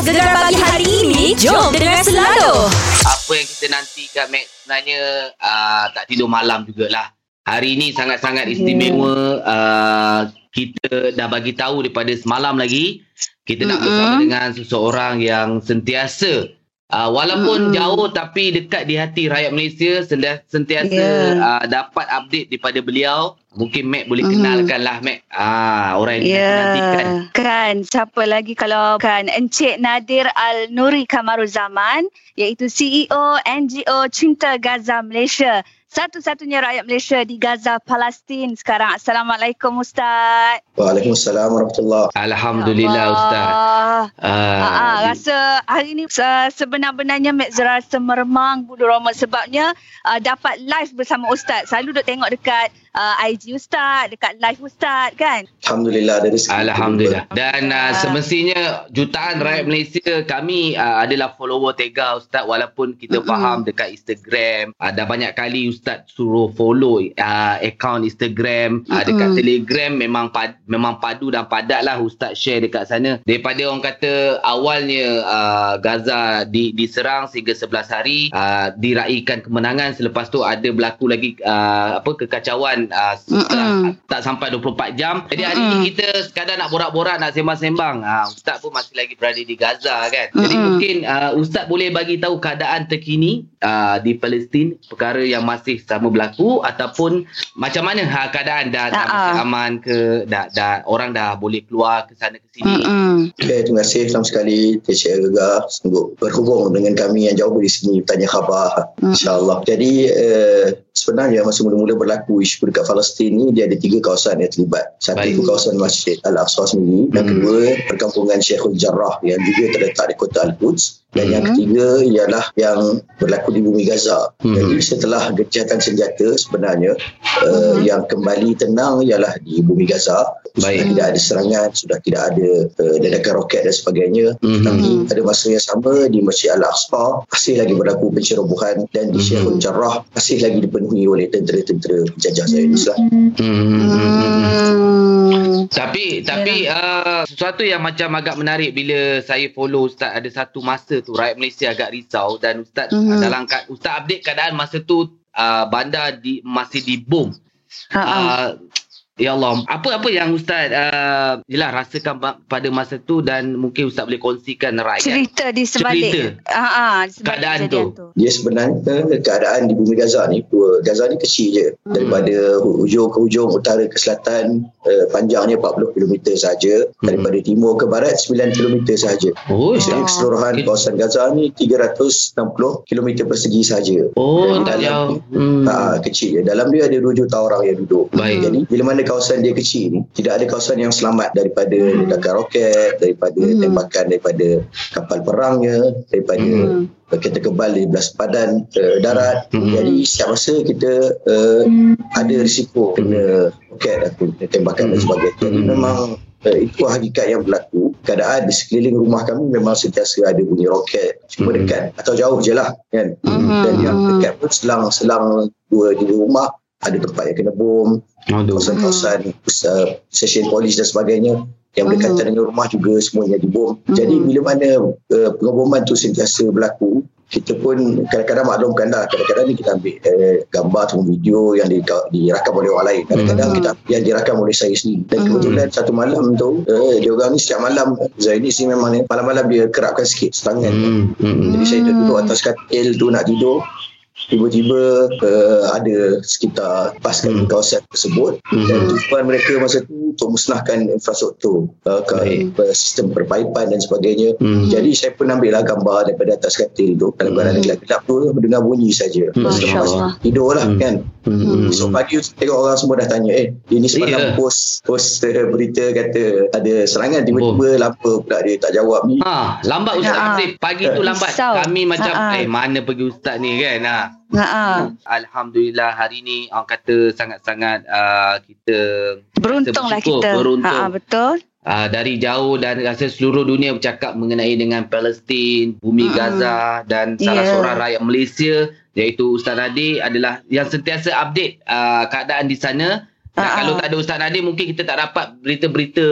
Kelas Gegar Pagi hari ini Jom dengar selalu apa yang kita nantikan Mac sebenarnya uh, tak tidur malam jugalah. Hari ini sangat-sangat istimewa. Uh, kita dah bagi tahu daripada semalam lagi kita nak Mm-mm. bersama dengan seseorang yang sentiasa uh, walaupun Mm-mm. jauh tapi dekat di hati rakyat Malaysia sentiasa Yeah. uh, dapat update daripada beliau. Mungkin Mac boleh Mhm. kenalkan lah Mac. Ah, orang yang Ya, nantikan. kan siapa lagi kalau kan Encik Nadir Al-Nuri Kamaruzaman iaitu CEO NGO Cinta Gaza Malaysia. Satu-satunya rakyat Malaysia di Gaza, Palestin sekarang. Assalamualaikum Ustaz. Waalaikumsalam warahmatullahi Alhamdulillah Ya Ustaz. Allah. Ah, Ah, ah, rasa hari ni uh, sebenar-benarnya Mek Zara rasa meremang bulu roma sebabnya uh, dapat live bersama Ustaz. Selalu duk tengok dekat uh, IG Ustaz, dekat live Ustaz kan. Alhamdulillah rezeki. Alhamdulillah. Dan uh, Ah. semestinya jutaan rakyat Malaysia kami uh, adalah follower Tega Ustaz walaupun kita Mm-mm. faham dekat Instagram ada banyak kali Ustaz suruh follow uh, account Instagram uh, dekat. Telegram memang pad, memang padu dan padat lah Ustaz share dekat sana. Daripada orang kata awalnya uh, Gaza di, diserang sehingga 11 hari uh, diraihkan kemenangan selepas tu ada berlaku lagi uh, apa kekacauan uh, Mm-mm. tak sampai 24 jam. Jadi hari Mm-mm. ni kita sekadar nak borak-borak nak sembang-sembang. Ha, Ustaz pun masih lagi berada di Gaza kan. Jadi Mm-mm. mungkin uh, Ustaz boleh bagi tahu keadaan terkini uh, di Palestin, perkara yang masih sama berlaku ataupun macam mana ha, keadaan dah, dah Ah, masih aman ke dah, dah orang dah boleh keluar ke sana ke sini. Okay, terima kasih sama sekali Encik Gegar sanggup berhubung dengan kami yang jauh di sini bertanya khabar Mm. insyaAllah. Jadi eh, sebenarnya masa mula-mula berlaku isu dekat Palestin ni dia ada tiga kawasan yang terlibat. Satu Baik. kawasan Masjid Al-Aqsa sendiri. Yang Mm. kedua perkampungan Syekhul Jarrah yang juga terletak di kota Al-Quds. Dan yang Mhm. ketiga ialah yang berlaku di bumi Gaza. Mhm. Jadi setelah gencatan senjata sebenarnya uh, Mhm. yang kembali tenang ialah di bumi Gaza. Sudah Baik. tidak ada serangan, sudah tidak ada uh, ledakan roket dan sebagainya. Mhm. Tapi pada masa yang sama di Masjid Al-Aqsa masih lagi berlaku pencerobohan dan di. Syekhul Jarrah masih lagi dipenuhi oleh tentera-tentera penjajah Zionis lah. Hmm. Hmm. Tapi tapi uh, sesuatu yang macam agak menarik bila saya follow Ustaz ada satu masa tu rakyat Malaysia agak risau dan Ustaz uh, dalam Ustaz update keadaan masa tu uh, bandar di masih dibom. Ha, ha. Uh, ya Allah, apa-apa yang Ustaz uh, jelah rasakan pada masa tu dan mungkin Ustaz boleh kongsikan rakyat. cerita di sebalik Cerita. ha, ha, di sebalik Keadaan tu. Dia sebenarnya keadaan di bumi Gaza ni, dua- Gaza ni kecil je. Hmm. Daripada hujung ke hujung, utara ke selatan, eh, panjangnya 40 km sahaja. Daripada timur ke barat, 9 km sahaja. Oh, Jadi keseluruhan Okey. kawasan Gaza ni 360 km persegi sahaja. oh tak Dalam- jauh. Hmm. Ha, kecil je. Dalam dia ada 2 juta orang yang duduk. Baik. Jadi bila mana kawasan dia kecil ni, tidak ada kawasan yang selamat daripada ledakan roket, daripada Hmm. tembakan daripada kapal perangnya, daripada Hmm. kereta kebal di belah sepadan uh, darat. Hmm. Jadi setiap masa kita uh, ada risiko kena roket ataupun kena tembakan dan Hmm. sebagainya. Jadi Hmm. memang uh, itu hakikat yang berlaku. Keadaan di sekeliling rumah kami memang sentiasa ada bunyi roket. Cuma Hmm. dekat atau jauh je lah kan. Mhm. Dan yang dekat pun selang-selang dua di rumah ada tempat yang kena bom, Aduh. kawasan-kawasan uh, stesen polis dan sebagainya yang berkaitan dengan rumah juga semuanya dibom. Mhm. Jadi bila mana uh, pengeboman tu sentiasa berlaku, kita pun kadang-kadang maklumkan lah, kadang-kadang ni kita ambil uh, gambar atau video yang di, dirakam oleh orang lain. Kadang-kadang Mhm. kita yang dirakam oleh saya sendiri. Dan kebetulan satu malam tu, uh, dia orang ni setiap malam, Zainis ni memang ni, malam-malam dia kerapkan sikit setangan. Hmm. Hmm. Jadi saya duduk atas katil tu nak tidur. Tiba-tiba uh, ada sekitar pasukan Hmm. kawasan tersebut Hmm. dan tujuan mereka masa tu untuk musnahkan infrastruktur uh, ke, sistem perpaipan dan sebagainya. Hmm. Jadi saya pun ambil lah gambar daripada atas katil tu keadaan Hmm. gelap-gelap tu mendengar bunyi saja. Hmm. Tidur lah Hmm. kan. Hmm. Esok pagi tengok orang semua dah tanya eh ini semalam Ya. post post uh, berita kata ada serangan tiba-tiba lampu pula dia tak jawab ni. Ha, lambat Ustaz Ha. Pagi tu lambat. Risau. Kami macam ha. eh mana pergi Ustaz ni kan. Ha. Ha, ha. Alhamdulillah hari ni orang kata sangat-sangat uh, kita Beruntunglah bersyukur, kita. beruntung. Ha, ha, betul. uh, dari jauh dan rasa seluruh dunia bercakap mengenai dengan Palestin, bumi Mm-mm. Gaza dan salah Yeah. seorang rakyat Malaysia iaitu Ustaz Nadir adalah yang sentiasa update uh, keadaan di sana. Dan Ah, kalau ah. tak ada Ustaz Nadir mungkin kita tak dapat berita-berita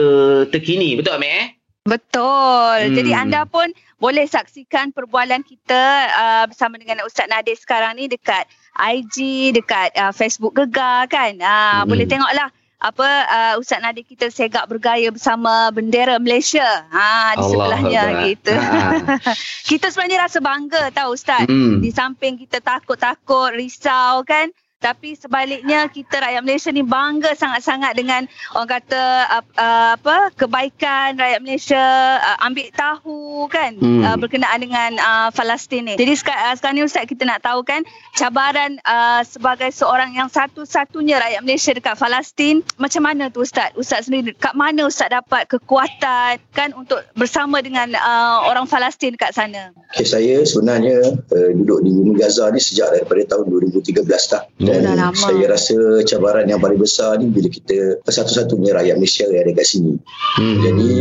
terkini. Betul Amir eh? Betul. Hmm. Jadi anda pun boleh saksikan perbualan kita uh, bersama dengan Ustaz Nadir sekarang ni dekat IG, dekat uh, Facebook Gegar kan. Uh, Hmm. Boleh tengoklah apa uh, Ustaz Nadir kita segak bergaya bersama bendera Malaysia. Ha di Allah sebelahnya Akbar. gitu. Ha. kita sebenarnya rasa bangga tahu Ustaz. Hmm. Di samping kita takut-takut, risau kan. Tapi sebaliknya kita rakyat Malaysia ni bangga sangat-sangat dengan orang kata uh, uh, apa kebaikan rakyat Malaysia uh, ambil tahu kan Hmm. uh, berkenaan dengan uh, Palestin ni. Jadi sekarang, uh, sekarang ni Ustaz kita nak tahu kan cabaran uh, sebagai seorang yang satu-satunya rakyat Malaysia dekat Palestin macam mana tu Ustaz? Ustaz sendiri kat mana Ustaz dapat kekuatan kan untuk bersama dengan uh, orang Palestin dekat sana? Okay, saya sebenarnya uh, duduk di bumi Gaza ni sejak daripada tahun 2013 dah. Dan Dah lama. saya rasa cabaran yang paling besar ni bila kita satu-satunya rakyat Malaysia yang ada kat sini. Hmm. Jadi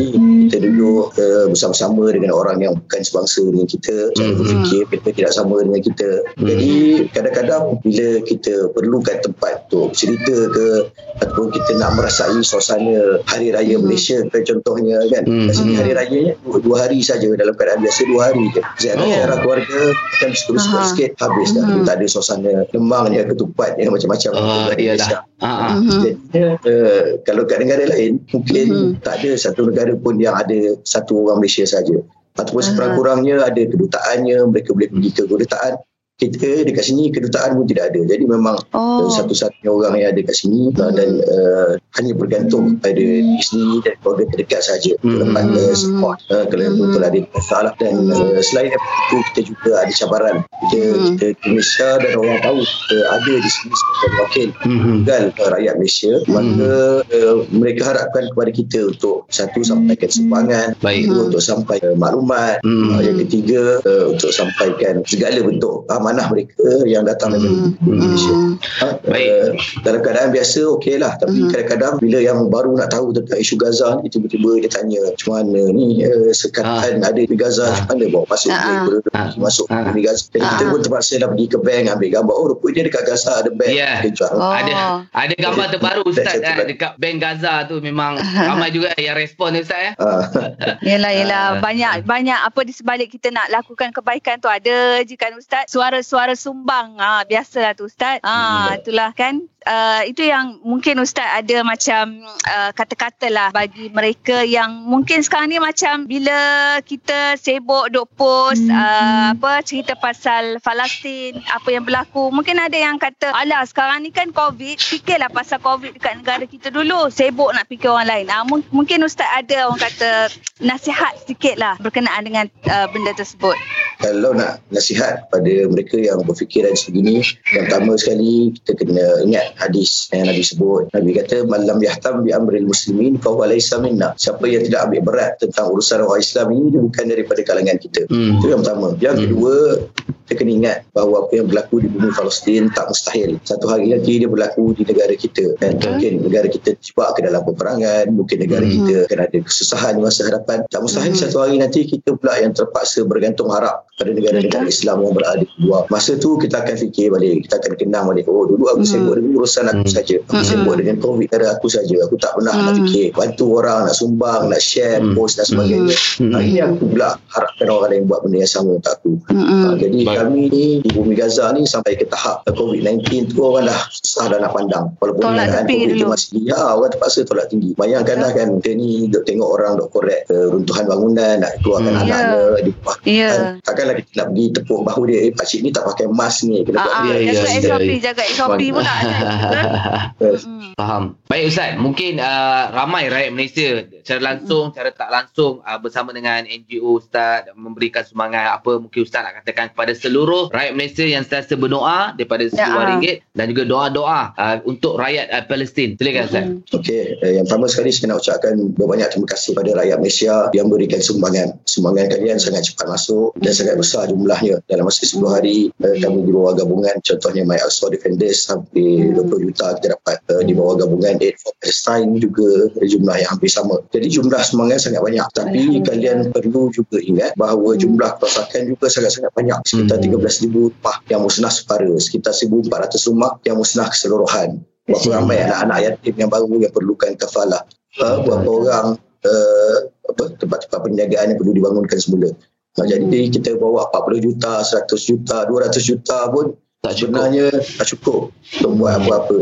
kita duduk uh, bersama-sama dengan orang yang bukan sebangsa dengan kita, cara Hmm. berfikir mereka tidak sama dengan kita. Hmm. Jadi kadang-kadang bila kita perlukan tempat untuk cerita ke ataupun kita nak merasai suasana hari raya Malaysia ke contohnya kan. Hmm. Kat sini hari rayanya dua, dua hari saja dalam keadaan biasa dua hari je. Ziarah-ziarah keluarga kan Aha. sikit habis dah. Hmm. Tak ada suasana lemang dia ketupat yang macam-macam. Oh, iyalah. Ha. ha. Mhm. Jadinya uh, kalau kat negara lain mungkin Mhm. tak ada satu negara pun yang ada satu orang Malaysia saja. Ataupun Aha. sekurang-kurangnya ada kedutaannya, mereka boleh pergi ke kedutaan. Kita dekat sini kedutaan pun tidak ada. Jadi memang Oh. oh. satu-satunya orang yang ada kat sini uh, dan uh, hanya bergantung pada diri sendiri dan keluarga terdekat saja untuk Hmm. dapat uh, support uh, kalau Hmm. betul ada masalah dan uh, selain daripada itu kita juga ada cabaran kita, Hmm. kita di Malaysia dan orang tahu kita ada di sini sebagai wakil Hmm. tunggal uh, rakyat Malaysia maka uh, mereka harapkan kepada kita untuk satu sampaikan sumbangan Baik. untuk sampai uh, maklumat Hmm. uh, yang ketiga uh, untuk sampaikan segala bentuk amanah mereka yang datang dari Hmm. Malaysia Ha, Baik. uh, dalam keadaan biasa okeylah tapi Hmm. kadang-kadang bila yang baru nak tahu tentang isu Gaza ni tiba-tiba dia tanya macam mana ni uh, sekatan ada di Gaza Ah. macam mana bawa masuk Ah. boleh Ah. masuk Ah. di Gaza jadi kita Ah. pun terpaksa dah pergi ke bank ambil gambar oh rupanya dia dekat Gaza ada bank Ya. dia jual Oh. Ada ada gambar terbaru Ustaz eh, dekat Bank Gaza tu memang ramai juga yang respon ni Ustaz eh. Ah. Yelah yelah Ah. banyak banyak apa di sebalik kita nak lakukan kebaikan tu ada je kan ustaz suara-suara sumbang. Ah biasalah tu ustaz. Ah Hmm. itulah kan Uh, itu yang mungkin Ustaz ada macam uh, kata-kata lah bagi mereka yang mungkin sekarang ni macam bila kita sibuk duk post uh, apa cerita pasal Palestin apa yang berlaku mungkin ada yang kata alah sekarang ni kan COVID fikirlah pasal COVID dekat negara kita dulu sibuk nak fikir orang lain. Uh, mung- mungkin Ustaz ada orang kata nasihat sikit lah berkenaan dengan uh, benda tersebut. Kalau nak nasihat pada mereka yang berfikiran sebegini yang pertama sekali kita kena ingat hadis yang Nabi sebut Nabi kata malam yahtam bi amril muslimin fa huwa laysa minna siapa yang tidak ambil berat tentang urusan orang Islam ini dia bukan daripada kalangan kita Hmm. itu yang pertama yang Hmm. kedua kita kena ingat bahawa apa yang berlaku di bumi Palestin tak mustahil satu hari nanti dia berlaku di negara kita dan Betul. mungkin negara kita terjebak ke dalam peperangan mungkin negara Hmm. kita akan ada kesusahan di masa hadapan tak mustahil Hmm. satu hari nanti kita pula yang terpaksa bergantung harap pada negara-negara Betul. Islam yang berada di luar masa tu kita akan fikir balik kita akan kenang balik oh dulu aku Hmm. sibuk dengan urusan aku Hmm. saja aku Hmm. sibuk dengan covid cara aku saja aku tak pernah nak Hmm. fikir bantu orang nak sumbang nak share Hmm. post dan sebagainya Hmm. hari ni aku pula harapkan orang lain buat benda yang sama untuk aku Mm-mm. Ha, jadi Baik. Kami ni di bumi Gaza ni sampai ke tahap COVID-19 tu orang dah susah dah nak pandang walaupun Tolak keadaan tepi COVID tu dulu. masih ya orang terpaksa tolak tinggi bayangkan dah kan kita ni duk tengok orang duk korek uh, runtuhan bangunan nak keluarkan Hmm. anaknya di bawah Ya. takkanlah kita nak pergi tepuk bahu dia eh pakcik ni tak pakai mask ni kena buat Ah, ah, Ya, ya, jaga ya, SOP, ya. jaga SOP pula. kan? Mm. Faham. Baik Ustaz, mungkin uh, ramai rakyat Malaysia secara langsung, secara tak langsung uh, bersama dengan NGO Ustaz memberikan sumbangan apa mungkin Ustaz nak katakan kepada seluruh rakyat Malaysia yang sentiasa berdoa daripada Ya. RM10 dan juga doa-doa uh, untuk rakyat uh, Palestin. Silakan Ustaz. Mm. Okey, eh, yang pertama sekali saya nak ucapkan berbanyak terima kasih kepada rakyat Malaysia yang berikan sumbangan. Sumbangan kalian sangat cepat masuk dan sangat besar jumlahnya. Dalam masa 10 hari eh, kami di bawah gabungan contohnya My Aqsa Defenders hampir 20 juta kita dapat eh, di bawah gabungan Aid for Palestine juga jumlah yang hampir sama. Jadi jumlah sumbangan sangat banyak. Tapi kalian perlu juga ingat bahawa jumlah kerosakan juga sangat-sangat banyak. Sekitar Hmm. 13,000 rumah yang musnah separa. Sekitar 1,400 rumah yang musnah keseluruhan. Berapa ramai anak-anak yatim yang baru yang perlukan kafalah. Uh, berapa orang uh, apa tempat-tempat perniagaan yang perlu dibangunkan semula. Jadi kita bawa 40 juta, 100 juta, 200 juta pun Tak cukup. sebenarnya tak cukup untuk buat apa-apa.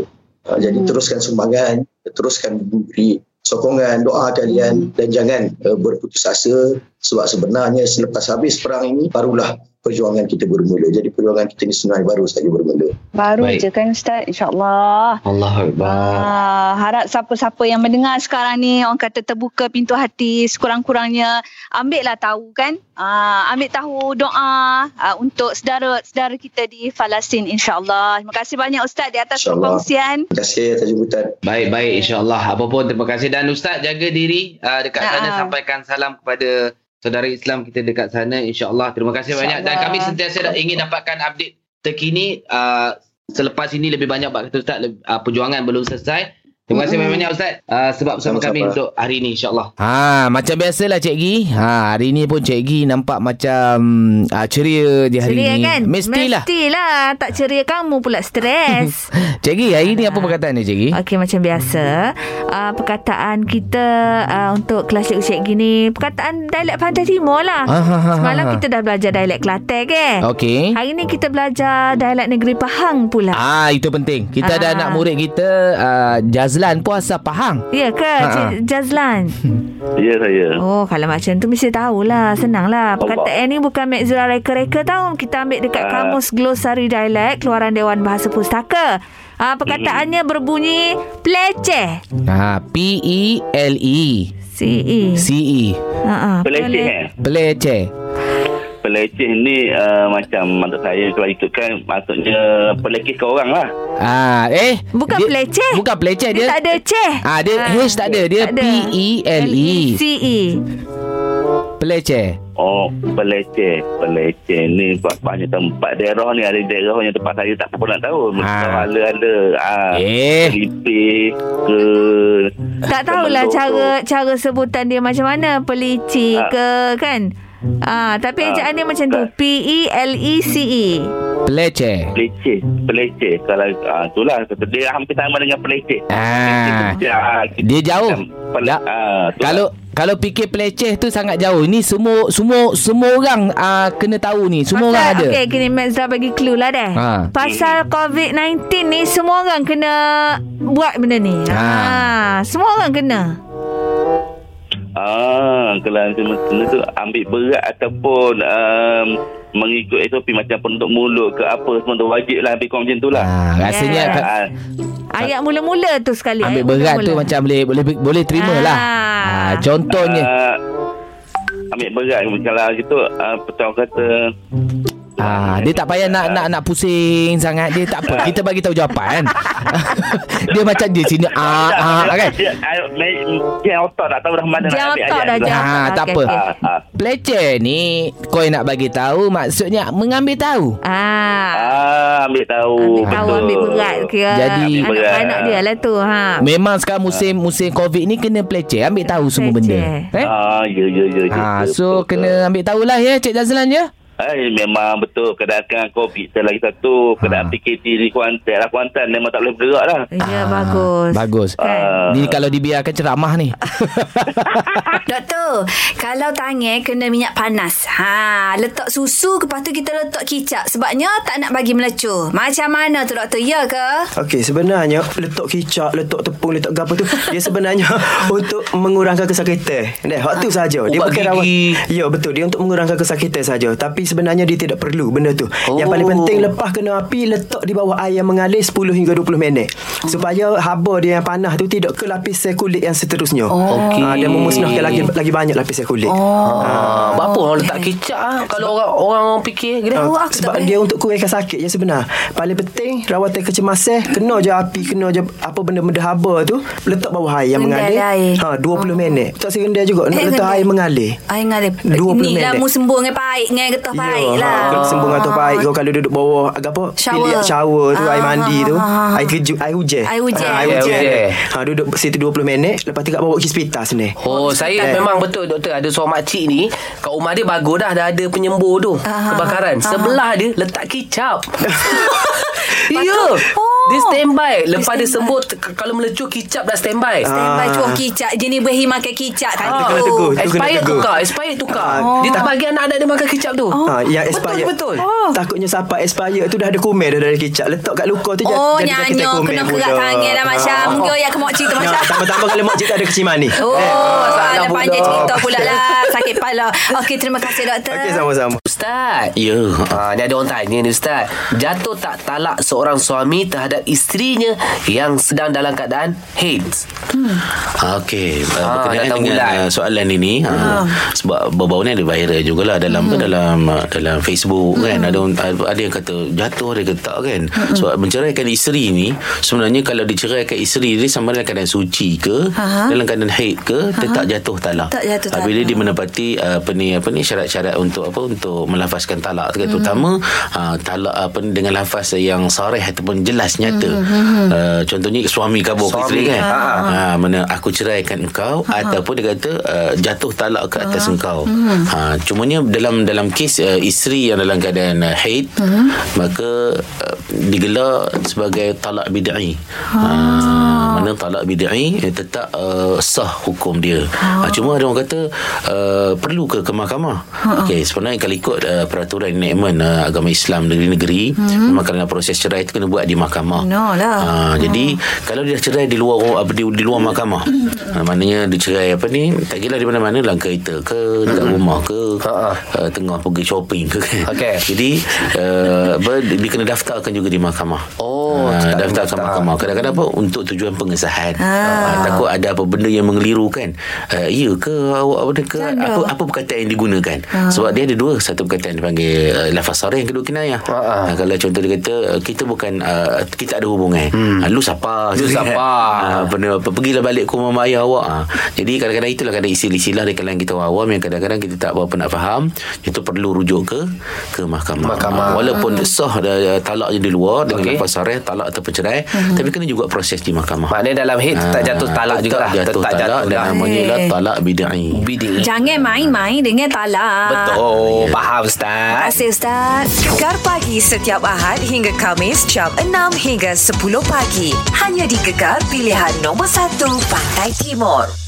Ha, jadi teruskan sumbangan, teruskan beri sokongan doa kalian dan jangan uh, berputus asa sebab sebenarnya selepas habis perang ini barulah perjuangan kita bermula. Jadi perjuangan kita ni sebenarnya baru saja bermula. Baru Baik. je kan Ustaz InsyaAllah Allah Akbar. Ah, harap siapa-siapa yang mendengar sekarang ni orang kata terbuka pintu hati sekurang-kurangnya ambillah tahu kan ah, ambil tahu doa ah, untuk saudara-saudara kita di Palestin insyaAllah terima kasih banyak Ustaz di atas InsyaAllah. perkongsian Terima kasih atas jemputan. Baik, baik insyaAllah. Apa pun terima kasih. Dan Ustaz jaga diri uh, dekat Ah, sana. ah. Sampaikan salam kepada saudara Islam kita dekat sana. InsyaAllah. Terima kasih banyak. Dan InsyaAllah. kami sentiasa ingin dapatkan update terkini. Uh, selepas ini lebih banyak Pak kata Ustaz. Uh, perjuangan belum selesai. Terima kasih Mm-mm. banyak Ustaz. Uh, sebab bersama Sama-sama. kami untuk hari ini insyaAllah. Ha, macam biasalah Cik Gi. Ha, hari ni pun Cik Gi nampak macam uh, ceria je hari Ceria ni. kan? Mestilah. Mestilah. Tak ceria kamu pula stres. Cik Gi, hari ni apa perkataan dia Cik Gi? Okey macam biasa uh, Perkataan kita uh, Untuk kelas cikgu cik gini Perkataan dialek Pantai Timur lah Ah, ha, ha, ha, Semalam kita dah belajar dialek Kelantan ke Okey. Hari ni kita belajar dialek negeri Pahang pula Ah, itu penting. Kita ada anak murid kita uh, Jazlan pun asal Pahang. Ya ke? Ha, Cik Jazlan? Ya saya. Oh kalau macam tu Mesti tahulah. Senang lah Perkataan ni bukan Mek Zura reka-reka tau. Kita ambil dekat Ah. Kamus Glosari Dialek Keluaran Dewan Bahasa Pustaka. Ah, perkataannya berbunyi Peleceh. Ha, P E L E. C-E C E. Ha, ha, Peleceh pele- eh. Peleceh. Peleceh ni uh, macam maksud saya kalau itu kan maksudnya pelekehkan orang lah. Ah, eh Bukan dia, peleceh. Bukan peleceh Dia, dia. tak ada ceh. Ah, dia H tak ada. Dia Tak P ada. E L E. C-E. Peleceh. Oh, peleceh. Peleceh ni buat banyak tempat daerah ni ada daerah yang tempat saya tak pernah tahu. Mesti Ah. ada ada. Ah, Eh. Pelipih ke Tak tahulah cara cara sebutan dia macam mana. Pelici Ah. ke kan? Ah, tapi Ah. ejaan dia macam tu. Tak. P-E-L-E-C-E. Peleceh. Peleceh, peleceh. Kalau ah, itulah dia hampir sama dengan peleceh. Ah. Ah, Dia jauh. Pel- Tak. ah, itulah. Kalau kalau fikir peleceh tu sangat jauh. Ini semua semua semua orang uh, kena tahu ni. Semua orang ada. Okey, kini Mek Zah bagi clue lah dah. Ha. Pasal COVID-19 ni semua orang kena buat benda ni. Ha. Ha. Semua orang kena. Ah, kalau kena tu ambil berat ataupun um, mengikut SOP macam penutup mulut ke apa semua tu wajib lah ambil kau macam tu lah. Ha, rasanya Yeah. ka- Ah, Ayat mula-mula tu sekali. ambil berat tu mula-mula. macam boleh boleh boleh terima Ah. lah. Ha, contohnya ah, ambil berat kalau gitu uh, kata Ah, dia tak payah nak nak nak pusing sangat. Dia tak apa. Kita bagi tahu jawapan. dia macam dia sini ah ah kan. Dia, ah, main- dia otak tak tahu dah mana Jam nak ambil tak ayat dah jam. Ah, tak Okey, apa. okey. Ah, ah. Peleceh ni kau yang nak bagi tahu maksudnya mengambil tahu. Ah. Ah, ambil tahu. Ambil tahu betul. ambil berat kira Jadi- anak Berat. anak dia lah tu ha. Memang sekarang musim musim Covid ni kena peleceh, ambil tahu semua benda. Eh? Ah, ya, ya, ya. ya, Ha, ya, so betul, kena ambil tahulah ya Cik Jazlan ya. Eh, memang betul keadaan COVID dan lagi satu keadaan Ha. PKP di Kuantan lah Kuantan memang tak boleh bergerak lah Ya Ah, bagus. Bagus. Ah. Ni kalau dibiarkan ceramah ni. Doktor, kalau tangan kena minyak panas, ha, letak susu lepas tu kita letak kicap sebabnya tak nak bagi melecur. Macam mana tu doktor? Ya ke? Okey, sebenarnya letak kicap, letak tepung, letak gapo tu dia sebenarnya untuk mengurangkan kesakitan. Dah, hak tu saja. Dia Ubat bukan gigi. rawat. Ya, betul. Dia untuk mengurangkan kesakitan saja. Tapi sebenarnya dia tidak perlu benda tu. Oh. Yang paling penting lepas kena api letak di bawah air yang mengalir 10 hingga 20 minit. Supaya haba dia yang panas tu tidak ke lapisan kulit yang seterusnya. Okey. Ah, dia memusnahkan lagi lagi banyak lapisan kulit. Ah, apa orang letak kicap ah? Kalau orang orang fikir. Ah, Oh, aku tak sebab boleh. dia untuk kurangkan sakit je sebenar. Paling penting rawatan kecemasan kena je api, kena je apa benda-benda haba tu letak bawah air yang mengalir. air. Ha 20 minit. Tak serendah juga nak Eh, letak air mengalir. Ai ngalir. 20 Ni lah minit. mu sembuh dengan baik dengan getah baik Ya, lah. ha, sembung atau baik kau kalau duduk bawah agak apa? Shower. Bilik shower tu Ah, air mandi tu, ah, ah, ah. air kejut, air hujan. Air hujan. Ha, air hujan. Ha duduk situ 20 minit lepas tu kat bawa pergi hospital sini. Oh, saya Eh. memang betul doktor ada seorang makcik ni kat rumah dia bagus dah dah ada penyembur tu Ah, kebakaran. ah, Sebelah dia letak kicap. Ya. Oh, Dia standby. Lepas dia sembuh t- kalau melecur kicap dah standby. Standby Ah. cuak kicap. Jenis berhi makan kicap kan Ah, tu. Expired tukar Expired tukar Ah. Dia tak bagi anak-anak dia makan kicap tu Ha, yang expired. Betul, betul. Oh. Takutnya siapa expired tu dah ada kumen dah dari kicap. Letak kat luka tu Oh, jadi nyanyi kena kerat tangan dah macam. Mungkin ya ke mak cerita macam. tambah-tambah kalau cik tak ada keciman ni. Oh, masalah ada panjang cerita pula lah. Sakit kepala. Okey, terima kasih doktor. Okey, sama-sama. Ustaz Ya. ha, Ni ada orang tanya ni Ustaz Jatuh tak talak seorang suami Terhadap isterinya Yang sedang dalam keadaan AIDS Okey, uh, Ah, berkenaan dengan bulan. uh, soalan ini uh, sebab baru-baru ni ada viral jugalah dalam hmm. dalam uh, dalam Facebook kan ada ada yang kata jatuh ada kata tak kan. Sebab menceraikan isteri ni sebenarnya kalau diceraikan isteri dia sama dalam keadaan suci ke Aha. dalam keadaan haid ke tetap jatuh talak. Tak jatuh Ah, Bila talak. dia menepati uh, apa ni apa ni syarat-syarat untuk apa untuk melafazkan talak hmm. terutama uh, talak apa ni dengan lafaz yang sarih ataupun jelas nyata. Uh, contohnya suami kabur ke isteri Suami. kan. Ha, ha. Ha, mana aku ceraikan engkau uh-huh. ataupun dia kata uh, jatuh talak ke atas uh-huh. engkau. Ha cumanya dalam dalam kes uh, isteri yang dalam keadaan uh, haid uh-huh. maka uh, digelar sebagai talak bid'i. Ha mana talak bid'i eh, tetap uh, sah hukum dia. Ha cuma ada orang kata uh, perlu ke ke mahkamah. Uh-huh. Okey sebenarnya kalau ikut uh, peraturan enactment uh, agama Islam negeri-negeri uh-huh. memang kalau proses cerai itu kena buat di mahkamah. No lah. Ha, jadi kalau dia cerai di luar apa di, di luar mahkamah. Ha, maknanya dia cerai apa ni tak kira di mana-mana dalam kereta ke dekat rumah ke Ha, ha. uh, tengah pergi shopping ke kan. Okey. Jadi uh, dia, dia kena daftarkan juga di mahkamah. Oh, ha, tak daftar daftar. mahkamah. Kadang-kadang apa untuk tujuan pengesahan. Ah. Ha, takut ada apa benda yang mengeliru kan. Uh, ya ke awak apa ke apa apa perkataan yang digunakan. Sebab dia ada dua satu perkataan dipanggil uh, lafaz sarih yang kedua kinayah. Ha, ha. Ha, kalau contoh dia kata uh, kita bukan uh, kita ada hubungan. Hmm. Ha, lu siapa? Lu siapa? Ha, benda apa pergilah balik ke rumah mak ayah awak. Ha. Jadi kadang-kadang itulah kadang istilah-istilah di kalangan kita orang awam yang kadang-kadang kita tak berapa nak faham. Itu perlu rujuk ke ke mahkamah. Mahkamah. Ha, walaupun sah uh, talaknya di luar dengan Okey. lafaz sarih talak ataupun cerai, tapi kena juga proses di mahkamah. Maknanya dalam haid Tetap Ha, jatuh talak juga lah tetap jatuh Tetap talak jatuh dan lah namanya Eh. talak bid'i. Bidi Jangan main-main dengan talak. Betul Faham Terima Ustaz kasih Ustaz. Gegar pagi setiap Ahad hingga Kamis jam 6 hingga 10 pagi. Hanya di Gegar pilihan nombor 1 Pantai Timur.